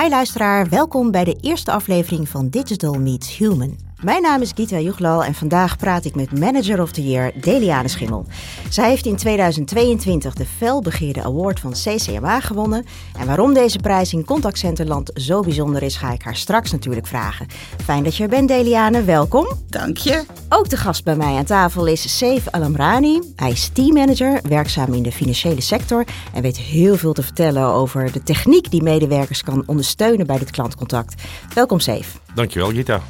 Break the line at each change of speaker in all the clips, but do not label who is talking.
Hi luisteraar, welkom bij de eerste aflevering van Digital Meets Human. Mijn naam is Gita Juglal en vandaag praat ik met Manager of the Year Deliane Schimmel. Zij heeft in 2022 de felbegeerde award van CCMA gewonnen. En waarom deze prijs in contactcenterland zo bijzonder is, ga ik haar straks natuurlijk vragen. Fijn dat je er bent, Deliane. Welkom.
Dank je.
Ook de gast bij mij aan tafel is Seif Alamrani. Hij is teammanager, werkzaam in de financiële sector en weet heel veel te vertellen over de techniek die medewerkers kan ondersteunen bij dit klantcontact. Welkom, Seif.
Dankjewel, Gita.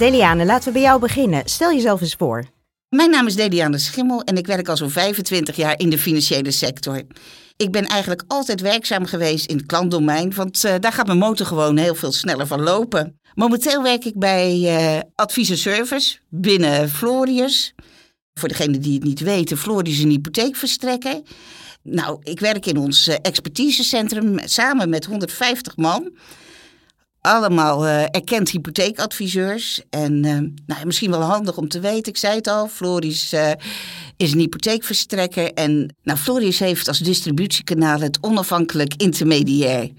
Deliane, laten we bij jou beginnen. Stel jezelf eens voor.
Mijn naam is Deliane Schimmel en ik werk al zo'n 25 jaar in de financiële sector. Ik ben eigenlijk altijd werkzaam geweest in het klantdomein, want uh, daar gaat mijn motor gewoon heel veel sneller van lopen. Momenteel werk ik bij uh, Advies Service binnen Florius. Voor degenen die het niet weten, Florius is een hypotheekverstrekker. Nou, ik werk in ons uh, expertisecentrum samen met 150 man allemaal uh, erkend hypotheekadviseurs. En uh, nou, misschien wel handig om te weten, ik zei het al, Floris uh, is een hypotheekverstrekker. En nou, Floris heeft als distributiekanaal het onafhankelijk intermediair.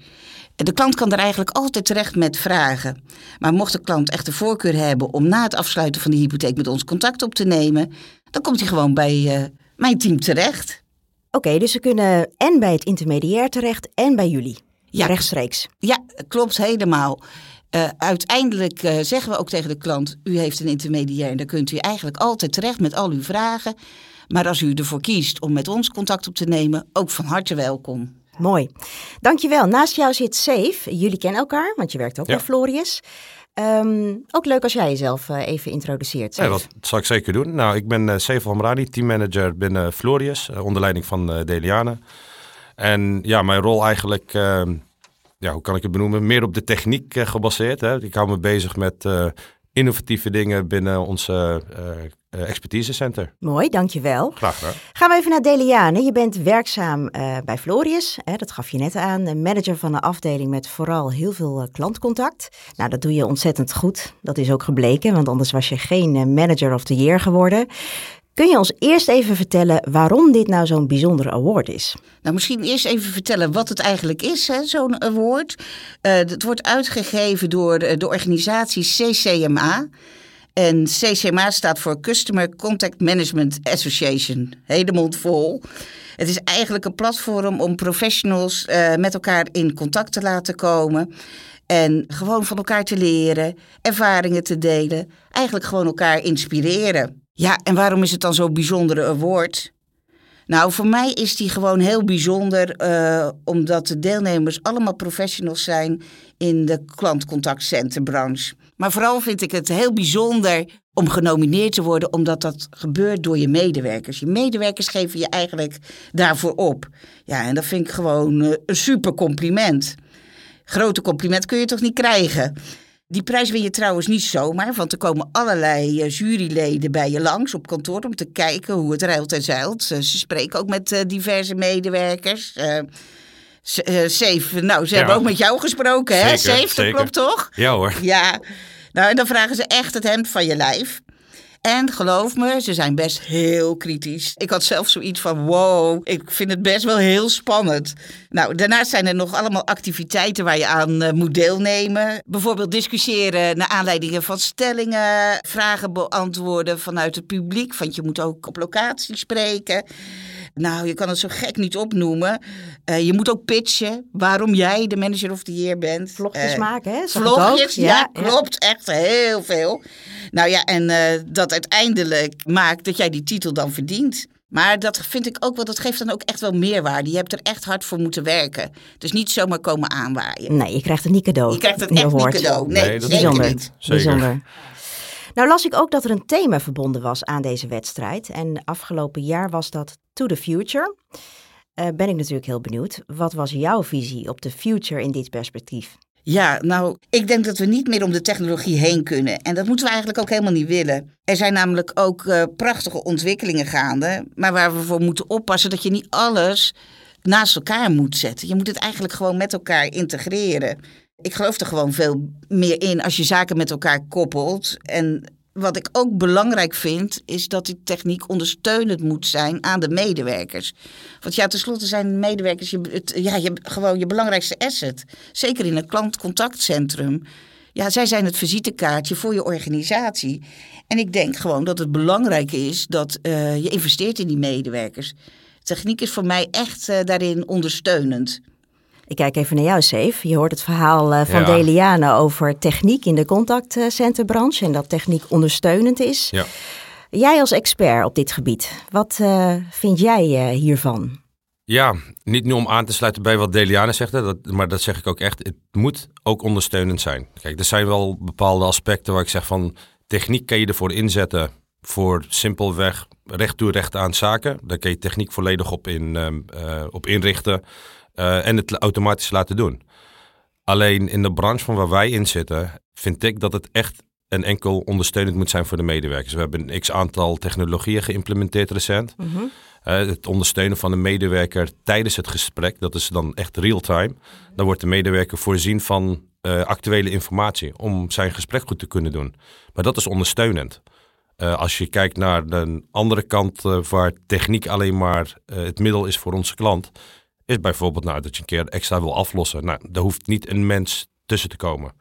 De klant kan er eigenlijk altijd terecht met vragen. Maar mocht de klant echt de voorkeur hebben om na het afsluiten van de hypotheek met ons contact op te nemen, dan komt hij gewoon bij mijn team terecht.
Oké, dus ze kunnen en bij het intermediair terecht en bij jullie.
Ja,
rechtstreeks.
Ja, klopt helemaal. Uh, uiteindelijk uh, zeggen we ook tegen de klant: u heeft een intermediair en daar kunt u eigenlijk altijd terecht met al uw vragen. Maar als u ervoor kiest om met ons contact op te nemen, ook van harte welkom.
Mooi. Dankjewel. Naast jou zit Safe. Jullie kennen elkaar, want je werkt ook ja. bij Florius. Um, ook leuk als jij jezelf uh, even introduceert.
Ja, dat zal ik zeker doen. Nou, ik ben uh, Safe Hamrani, teammanager binnen Florius, onder leiding van Deliane. En ja, mijn rol eigenlijk, uh, ja, hoe kan ik het benoemen? Meer op de techniek uh, gebaseerd. Hè? Ik hou me bezig met uh, innovatieve dingen binnen onze expertisecenter.
Mooi, dankjewel.
Graag gedaan.
Gaan we even naar Deliane. Je bent werkzaam bij Florius, hè, dat gaf je net aan. Manager van een afdeling met vooral heel veel klantcontact. Nou, dat doe je ontzettend goed. Dat is ook gebleken, want anders was je geen manager of the year geworden. Kun je ons eerst even vertellen waarom dit nou zo'n bijzondere award is?
Nou, misschien eerst even vertellen wat het eigenlijk is, zo'n award. Uh, het wordt uitgegeven door de, de organisatie CCMA. En CCMA staat voor Customer Contact Management Association. Hele mond vol. Het is eigenlijk een platform om professionals uh, met elkaar in contact te laten komen. En gewoon van elkaar te leren, ervaringen te delen. Eigenlijk gewoon elkaar inspireren. Ja, en waarom is het dan zo'n bijzondere award? Nou, voor mij is die gewoon heel bijzonder, uh, omdat de deelnemers allemaal professionals zijn in de klantcontactcenterbranche. Maar vooral vind ik het heel bijzonder om genomineerd te worden, omdat dat gebeurt door je medewerkers. Je medewerkers geven je eigenlijk daarvoor op. Ja, en dat vind ik gewoon uh, een super compliment. Grote compliment kun je toch niet krijgen? Die prijs win je trouwens niet zomaar, want er komen allerlei uh, juryleden bij je langs op kantoor om te kijken hoe het ruilt en zeilt. Uh, ze spreken ook met uh, diverse medewerkers. Safe, nou, ze ja. hebben ook met jou gesproken, hè?
Zeker,
Safe, dat klopt toch?
Ja hoor.
Ja, nou en dan vragen ze echt het hemd van je lijf. En geloof me, ze zijn best heel kritisch. Ik had zelf zoiets van: wow, ik vind het best wel heel spannend. Nou, daarnaast zijn er nog allemaal activiteiten waar je aan uh, moet deelnemen. Bijvoorbeeld discussiëren naar aanleiding van stellingen, vragen beantwoorden vanuit het publiek, want je moet ook op locatie spreken. Nou, je kan het zo gek niet opnoemen. Uh, je moet ook pitchen waarom jij de manager of the year bent.
Vlogjes uh, maken, hè?
Vlogjes, ja, ja, klopt. Echt heel veel. Nou ja, en uh, dat uiteindelijk maakt dat jij die titel dan verdient. Maar dat vind ik ook wel, dat geeft dan ook echt wel meerwaarde. Je hebt er echt hard voor moeten werken. Dus niet zomaar komen aanwaaien.
Nee, je krijgt het niet cadeau.
Je krijgt het echt niet cadeau. Nee,
nee dat
is
bijzonder.
Niet.
Zeker.
bijzonder. Nou las ik ook dat er een thema verbonden was aan deze wedstrijd. En afgelopen jaar was dat To the Future. Uh, ben ik natuurlijk heel benieuwd. Wat was jouw visie op de future in dit perspectief?
Ja, nou, ik denk dat we niet meer om de technologie heen kunnen. En dat moeten we eigenlijk ook helemaal niet willen. Er zijn namelijk ook uh, prachtige ontwikkelingen gaande, maar waar we voor moeten oppassen dat je niet alles naast elkaar moet zetten. Je moet het eigenlijk gewoon met elkaar integreren. Ik geloof er gewoon veel meer in als je zaken met elkaar koppelt en wat ik ook belangrijk vind, is dat die techniek ondersteunend moet zijn aan de medewerkers. Want ja, tenslotte zijn medewerkers je, ja, je, gewoon je belangrijkste asset. Zeker in een klantcontactcentrum. Ja, zij zijn het visitekaartje voor je organisatie. En ik denk gewoon dat het belangrijk is dat uh, je investeert in die medewerkers. Techniek is voor mij echt uh, daarin ondersteunend.
Ik kijk even naar jou, Safe. Je hoort het verhaal uh, van ja. Deliane over techniek in de contactcenterbranche en dat techniek ondersteunend is.
Ja.
Jij als expert op dit gebied, wat uh, vind jij uh, hiervan?
Ja, niet nu om aan te sluiten bij wat Deliane zegt, dat, maar dat zeg ik ook echt. Het moet ook ondersteunend zijn. Kijk, er zijn wel bepaalde aspecten waar ik zeg van techniek kan je ervoor inzetten voor simpelweg recht toe recht aan zaken. Daar kun je techniek volledig op, in, uh, op inrichten uh, en het automatisch laten doen. Alleen in de branche van waar wij in zitten, vind ik dat het echt en enkel ondersteunend moet zijn voor de medewerkers. We hebben een x aantal technologieën geïmplementeerd recent.
Mm -hmm.
uh, het ondersteunen van de medewerker tijdens het gesprek, dat is dan echt real-time. Dan wordt de medewerker voorzien van uh, actuele informatie om zijn gesprek goed te kunnen doen. Maar dat is ondersteunend. Uh, als je kijkt naar de andere kant waar techniek alleen maar het middel is voor onze klant, is bijvoorbeeld nou, dat je een keer extra wil aflossen. Nou, daar hoeft niet een mens tussen te komen.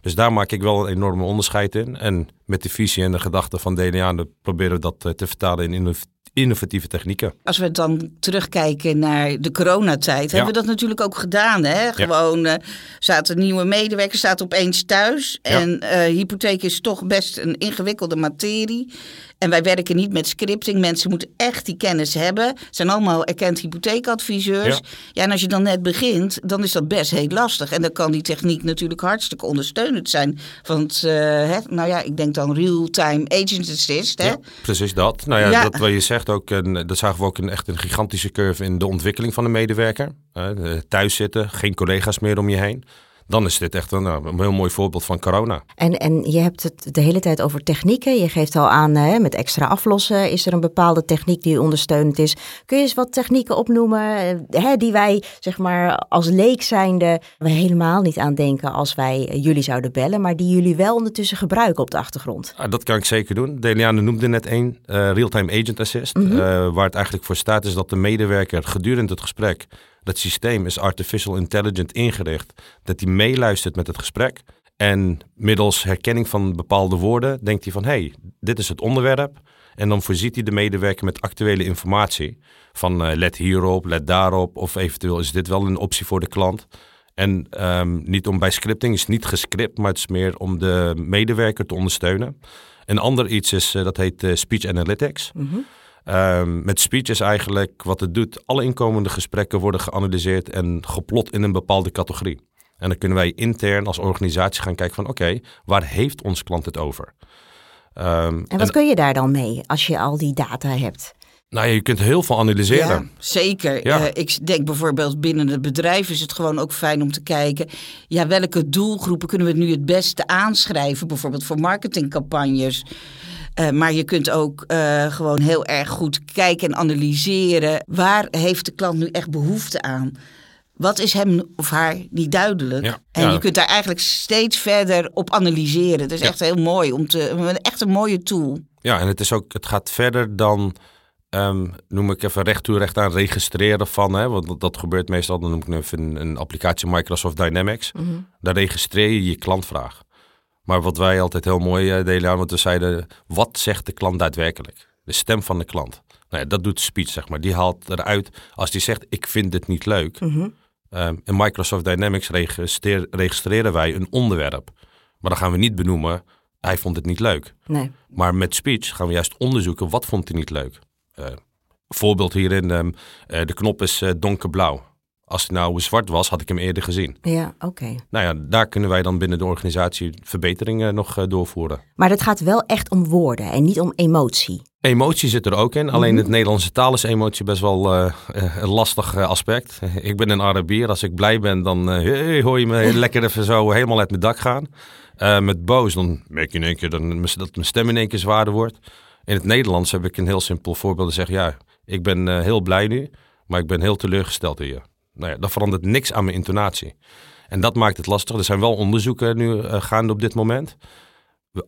Dus daar maak ik wel een enorme onderscheid in. En met de visie en de gedachte van DNA proberen we dat te vertalen in innovatieve technieken.
Als we dan terugkijken naar de coronatijd, ja. hebben we dat natuurlijk ook gedaan. Hè? Gewoon ja. uh, zaten nieuwe medewerkers, zaten opeens thuis. Ja. En uh, hypotheek is toch best een ingewikkelde materie. En wij werken niet met scripting. Mensen moeten echt die kennis hebben. Het zijn allemaal erkend hypotheekadviseurs. Ja. ja, en als je dan net begint, dan is dat best heel lastig. En dan kan die techniek natuurlijk hartstikke ondersteunend zijn. Want, uh, hè, nou ja, ik denk dan real-time agent assist. Hè?
Ja, precies dat. Nou ja, ja, dat wat je zegt ook, en dat zagen we ook een, echt een gigantische curve in de ontwikkeling van de medewerker. Uh, thuis zitten, geen collega's meer om je heen dan is dit echt een, een, heel mooi voorbeeld van corona.
En, en je hebt het de hele tijd over technieken. Je geeft al aan, hè, met extra aflossen is er een bepaalde techniek die ondersteunend is. Kun je eens wat technieken opnoemen hè, die wij, zeg maar, als leek zijnde, we helemaal niet aan denken als wij jullie zouden bellen, maar die jullie wel ondertussen gebruiken op de achtergrond?
Ah, dat kan ik zeker doen. Deliane noemde net één, uh, Real-Time Agent Assist. Mm -hmm. uh, waar het eigenlijk voor staat is dat de medewerker gedurende het gesprek dat systeem is artificial intelligent ingericht. Dat hij meeluistert met het gesprek. En middels herkenning van bepaalde woorden denkt hij van... hé, hey, dit is het onderwerp. En dan voorziet hij de medewerker met actuele informatie. Van uh, let hierop, let daarop. Of eventueel is dit wel een optie voor de klant. En um, niet om bij scripting, is niet gescript, maar het is meer om de medewerker te ondersteunen. Een ander iets is, uh, dat heet uh, speech analytics.
-hmm.
Um, met speech is eigenlijk wat het doet. Alle inkomende gesprekken worden geanalyseerd en geplot in een bepaalde categorie. En dan kunnen wij intern als organisatie gaan kijken van oké, okay, waar heeft ons klant het over?
Um, en wat en, kun je daar dan mee als je al die data hebt?
Nou, je kunt heel veel analyseren.
Ja, zeker. Ja. Uh, ik denk bijvoorbeeld binnen het bedrijf is het gewoon ook fijn om te kijken. Ja, welke doelgroepen kunnen we nu het beste aanschrijven? Bijvoorbeeld voor marketingcampagnes. Uh, maar je kunt ook uh, gewoon heel erg goed kijken en analyseren. Waar heeft de klant nu echt behoefte aan? Wat is hem of haar niet duidelijk?
Ja,
en
ja.
je kunt daar eigenlijk steeds verder op analyseren. Het is
Ja.
echt heel mooi om te. Echt een mooie tool.
Ja, en het, is ook, het gaat verder dan, ehm, noem ik even recht toe recht aan, registreren van. Hè, want dat- dat gebeurt meestal, dan noem ik even een, een applicatie Microsoft Dynamics. Daar registreer je je klantvraag. Maar wat wij altijd heel mooi eh, delen aan, want we zeiden, wat zegt de klant daadwerkelijk? De stem van de klant. Nou ja, dat doet speech, zeg maar. Die haalt eruit als die zegt, ik vind dit niet leuk.
Mhm.
Ehm, in Microsoft Dynamics registreer- registreren wij een onderwerp. Maar dan gaan we niet benoemen, hij vond het niet leuk.
Nee.
Maar met speech gaan we juist onderzoeken, wat vond hij niet leuk? Eh voorbeeld hierin, ehm, eh, de knop is donkerblauw. Als het nou zwart was, had ik hem eerder gezien.
Ja, oké.
Nou ja, daar kunnen wij dan binnen de organisatie verbeteringen nog eh, doorvoeren.
Maar het gaat wel echt om woorden en niet om emotie.
Emotie zit er ook in. Alleen het Nederlandse taal is emotie best wel eh, eh, een lastig aspect. Ik ben een Arabier. Als ik blij ben, dan hey, hoor je me lekker even zo helemaal uit mijn dak gaan. Met boos, dan merk je in één keer dat, mijn- dat mijn stem in één keer zwaarder wordt. In het Nederlands heb ik een heel simpel voorbeeld. te zeggen, ja, ik ben heel blij nu, maar ik ben heel teleurgesteld in je. Nou ja, dat verandert niks aan mijn intonatie. En dat maakt het lastig. Er zijn wel onderzoeken nu eh, gaande op dit moment.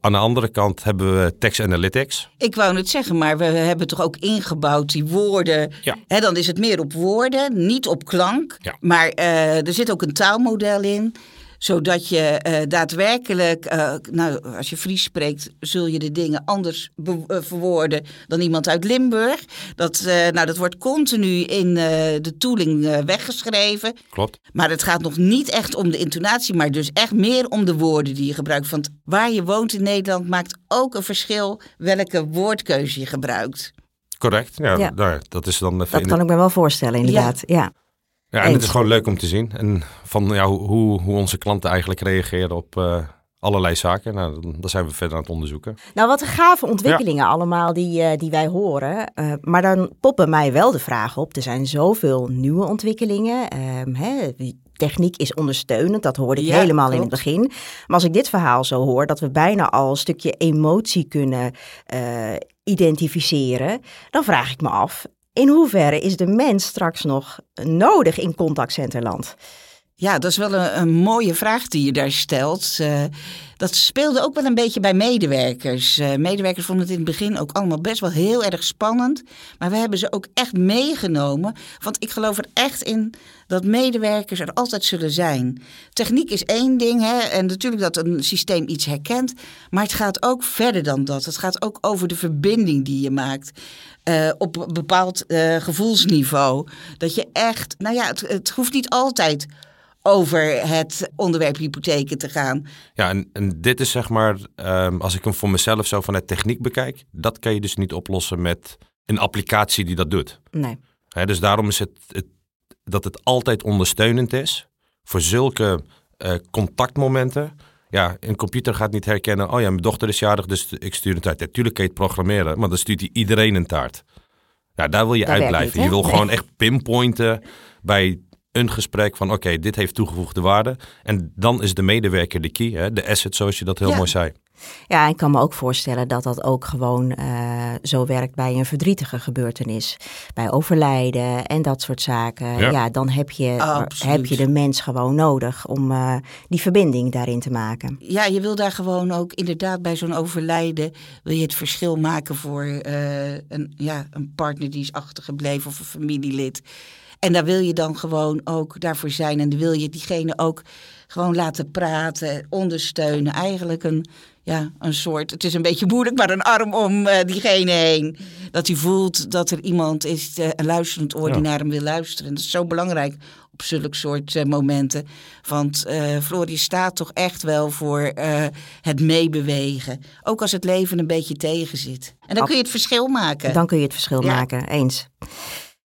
Aan de andere kant hebben we text analytics.
Ik wou het zeggen, maar we hebben toch ook ingebouwd die woorden.
Ja.
Hè, dan is het meer op woorden, niet op klank.
Ja.
Maar eh, er zit ook een taalmodel in zodat je eh, daadwerkelijk, eh, nou, als je Fries spreekt, zul je de dingen anders be- eh, verwoorden dan iemand uit Limburg. Dat, eh, nou, dat wordt continu in eh, de tooling eh, weggeschreven.
Klopt.
Maar het gaat nog niet echt om de intonatie, maar dus echt meer om de woorden die je gebruikt. Want waar je woont in Nederland maakt ook een verschil welke woordkeuze je gebruikt.
Correct. Ja,
Ja.
nou, dat is dan
Dat kan ik me wel voorstellen, inderdaad. Ja.
Ja, en het is gewoon leuk om te zien. En van ja, hoe, hoe, hoe onze klanten eigenlijk reageren op eh, allerlei zaken. Nou, dan- daar zijn we verder aan het onderzoeken.
Nou, wat een gave ontwikkelingen allemaal die, eh, die wij horen. Eh, maar dan poppen mij wel de vraag op. Er zijn zoveel nieuwe ontwikkelingen. Ehm, hè, techniek is ondersteunend, dat hoorde ik
Ja,
helemaal in het begin. Maar als ik dit verhaal zo hoor, dat we bijna al een stukje emotie kunnen eh, identificeren, dan vraag ik me af. In hoeverre is de mens straks nog nodig in contactcenterland?
Ja, dat is wel een, mooie vraag die je daar stelt. Eh, dat speelde ook wel een beetje bij medewerkers. Eh, medewerkers vonden het in het begin ook allemaal best wel heel erg spannend. Maar we hebben ze ook echt meegenomen. Want ik geloof er echt in dat medewerkers er altijd zullen zijn. Techniek is één ding. Hè, en natuurlijk dat een systeem iets herkent. Maar het gaat ook verder dan dat. Het gaat ook over de verbinding die je maakt. eh, op een bepaald gevoelsniveau. Dat je echt, nou ja, het, het hoeft niet altijd over het onderwerp hypotheken te gaan.
Ja, en, en dit is zeg maar, ehm, als ik hem voor mezelf zo vanuit techniek bekijk, dat kan je dus niet oplossen met een applicatie die dat doet.
Nee.
Dus daarom is het, het dat het altijd ondersteunend is voor zulke eh, contactmomenten. Ja, een computer gaat niet herkennen, oh ja, mijn dochter is jarig, dus ik stuur een taart. Natuurlijk kan je het programmeren, maar dan stuurt hij iedereen een taart. Ja, daar wil je
Dat
uitblijven.
niet,
je wil
Nee.
gewoon echt pinpointen bij een gesprek van oké, dit heeft toegevoegde waarde. En dan is de medewerker de key, hè? de asset zoals je dat heel
Ja.
mooi zei.
Ja, ik kan me ook voorstellen dat dat ook gewoon eh, zo werkt bij een verdrietige gebeurtenis. Bij overlijden en dat soort zaken. Ja,
Ja.
dan heb je, heb je de mens gewoon nodig om eh, die verbinding daarin te maken.
Ja, je wil daar gewoon ook inderdaad bij zo'n overlijden... wil je het verschil maken voor eh, een, ja, een partner die is achtergebleven of een familielid. En daar wil je dan gewoon ook daarvoor zijn. En dan wil je diegene ook gewoon laten praten, ondersteunen. Eigenlijk een, ja, een soort, het is een beetje moeilijk, maar een arm om eh, diegene heen. Dat hij voelt dat er iemand is, eh, een luisterend oor die
Ja.
naar hem wil luisteren. Dat is zo belangrijk op zulke soort eh, momenten. Want Florie staat toch echt wel voor het meebewegen. Ook als het leven een beetje tegen zit. En dan
Ab-
kun je het verschil maken.
Dan kun je het verschil
Ja.
maken, eens.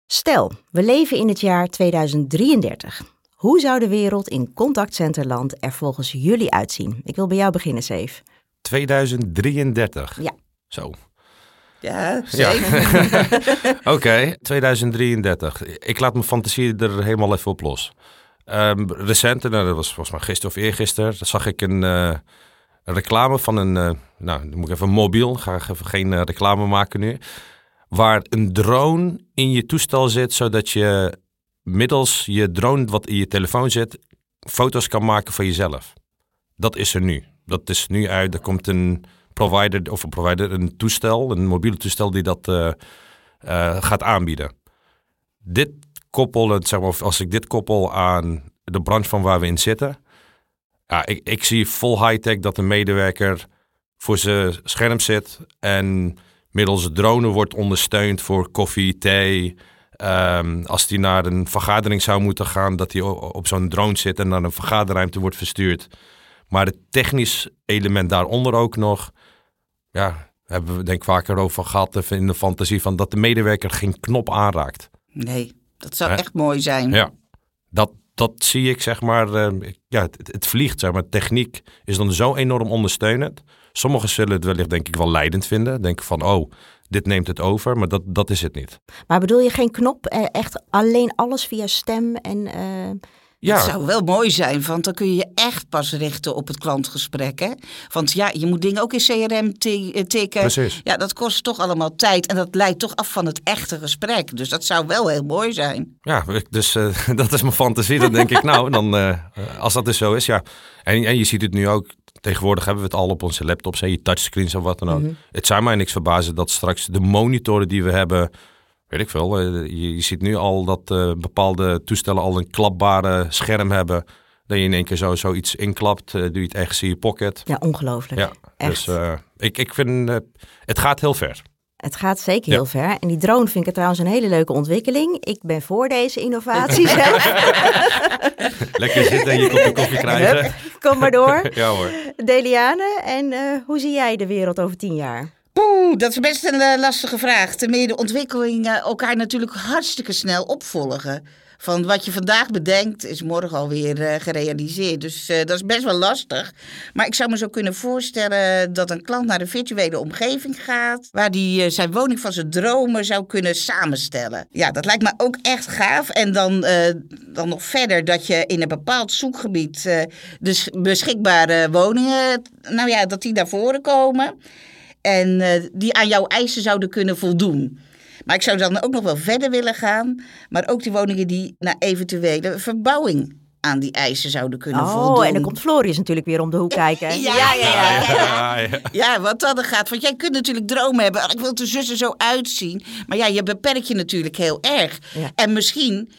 Stel, we leven in het jaar 2033. Hoe zou de wereld in contactcenterland er volgens jullie uitzien? Ik wil bij jou beginnen, Safe.
2033.
Ja.
Zo.
Ja.
Oké, 2033. Ik laat mijn fantasie er helemaal even op los. Ehm recent, nou, dat was volgens mij gisteren of eergisteren, zag ik een, eh, een reclame van een, eh, nou, dan moet ik even mobiel, ga ik even geen eh, reclame maken nu, waar een drone in je toestel zit, zodat je middels je drone wat in je telefoon zit, foto's kan maken van jezelf. Dat is er nu. Dat is nu uit. Er komt een provider, of een provider, een toestel, een mobiele toestel die dat eh, eh, gaat aanbieden. Dit koppelen, zeg maar, als ik dit koppel aan de branche van waar we in zitten. Ja, ik, ik zie vol high-tech dat een medewerker voor zijn scherm zit en middels drone wordt ondersteund voor koffie, thee. Ehm, als hij naar een vergadering zou moeten gaan, dat hij op zo'n drone zit en naar een vergaderruimte wordt verstuurd. Maar het technisch element daaronder ook nog, ja, hebben we denk ik vaker over gehad even in de fantasie van dat de medewerker geen knop aanraakt.
Nee, dat zou
Hè?
echt mooi zijn.
Ja, dat, dat zie ik zeg maar, eh, ik- ja, het, het vliegt zeg maar. Techniek is dan zo enorm ondersteunend. Sommigen zullen het wellicht denk ik wel leidend vinden. Denken van, oh, dit neemt het over, maar dat, dat is het niet.
Maar bedoel je geen knop? Eh, Echt alleen alles via stem en... eh,
Ja,
Dat zou wel mooi zijn, want dan kun je je echt pas richten op het klantgesprek. Hè? Want ja, je moet dingen ook in CRM ti- eh, tikken.
Precies.
Ja, dat kost toch allemaal tijd en dat leidt toch af van het echte gesprek. Dus dat zou wel heel mooi zijn.
Ja, dus eh, dat is mijn fantasie. Dan denk ik, nou, dan, eh, als dat dus zo is, ja. En, en je ziet het nu ook, tegenwoordig hebben we het al op onze laptops, hè, je touchscreens of wat dan ook.
Mhm.
Het zou mij niks verbazen dat straks de monitoren die we hebben, weet ik veel, eh, je, je ziet nu al dat eh, bepaalde toestellen al een klapbare scherm hebben. Dat je in één keer zo zoiets inklapt, eh, doe je het ergens in je pocket.
Ja, ongelooflijk.
Ja,
Echt.
dus ik, ik vind, het gaat heel ver.
Het gaat zeker
Ja.
heel ver. En die drone vind ik trouwens een hele leuke ontwikkeling. Ik ben voor deze innovatie zelf.
Lekker zitten en je kopje koffie krijgen.
Hup, Kom maar door.
Ja hoor.
Deliane, en hoe zie jij de wereld over tien jaar?
Dat is best een eh, lastige vraag. Ten meer de ontwikkelingen elkaar natuurlijk hartstikke snel opvolgen. Van wat je vandaag bedenkt, is morgen alweer eh, gerealiseerd. Dus eh, dat is best wel lastig. Maar ik zou me zo kunnen voorstellen dat een klant naar een virtuele omgeving gaat. Waar eh, zijn woning van zijn dromen zou kunnen samenstellen. Ja, dat lijkt me ook echt gaaf. En dan, eh, dan nog verder dat je in een bepaald zoekgebied eh, de s- beschikbare woningen, nou ja, dat die naar voren komen. En eh, die aan jouw eisen zouden kunnen voldoen. Maar ik zou dan ook nog wel verder willen gaan. Maar ook die woningen die naar eventuele verbouwing aan die eisen zouden kunnen voldoen.
Oh, en dan komt Floris natuurlijk weer om de hoek kijken.
Ja, ja, ja.
Ja, ja.
Ja, wat dan gaat. Want jij kunt natuurlijk dromen hebben. "Oh, Ik wil het er zus en zo uitzien. Maar ja, je beperkt je natuurlijk heel erg.
Ja.
En misschien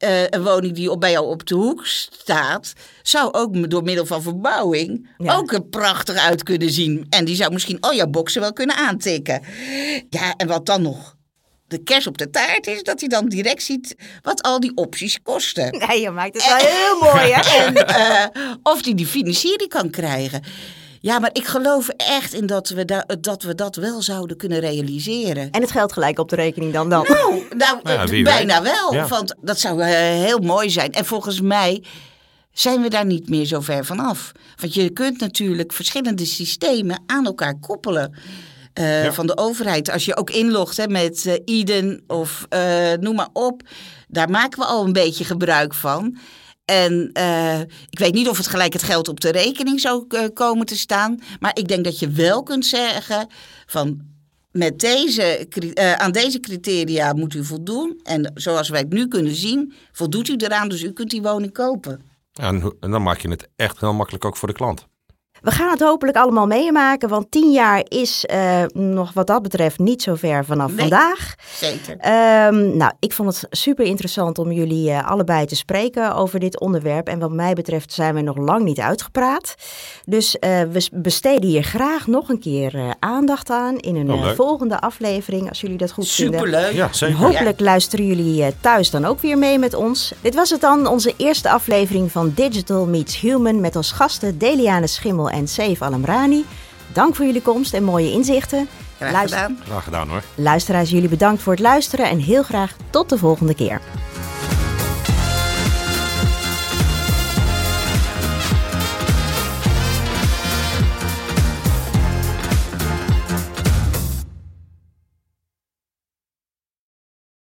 eh, een woning die op, bij jou op de hoek staat... zou ook door middel van verbouwing
Ja.
ook er prachtig uit kunnen zien. En die zou misschien al jouw boxen wel kunnen aantikken. Ja, en wat dan nog? De kers op de taart is dat hij dan direct ziet wat al die opties kosten.
Nee, je maakt het wel heel mooi, hè?
En eh, of die die financiering kan krijgen. Ja, maar ik geloof echt in dat we, da- dat we dat wel zouden kunnen realiseren.
En het geld gelijk op de rekening dan dan.
Nou, nou
Ja, wie
bijna
weet.
wel.
Ja.
Want dat zou eh, heel mooi zijn. En volgens mij zijn we daar niet meer zo ver van af. Want je kunt natuurlijk verschillende systemen aan elkaar koppelen. eh,
Ja.
Van de overheid. Als je ook inlogt hè, met eh, Eden of eh, noem maar op. Daar maken we al een beetje gebruik van. En eh, ik weet niet of het gelijk het geld op de rekening zou eh, komen te staan. Maar ik denk dat je wel kunt zeggen van met deze, eh, aan deze criteria moet u voldoen. En zoals wij het nu kunnen zien, voldoet u eraan. Dus u kunt die woning kopen.
En, en dan maak je het echt heel makkelijk ook voor de klant.
We gaan het hopelijk allemaal meemaken, want tien jaar is eh, nog wat dat betreft niet zo ver vanaf
Nee.
vandaag.
Zeker.
Ehm, nou, ik vond het super interessant om jullie eh, allebei te spreken over dit onderwerp. En wat mij betreft zijn we nog lang niet uitgepraat. Dus eh, we besteden hier graag nog een keer eh, aandacht aan in een
Oh,
volgende aflevering, als jullie dat goed vinden.
Superleuk.
Ja, zeker.
Hopelijk luisteren jullie thuis dan ook weer mee met ons. Dit was het dan, onze eerste aflevering van Digital Meets Human met als gasten Deliane Schimmel en Saif Alamrani. Dank voor jullie komst en mooie inzichten.
Graag
Luister-
gedaan.
Graag gedaan hoor.
Luisteraars, jullie bedankt voor het luisteren en heel graag tot de volgende keer.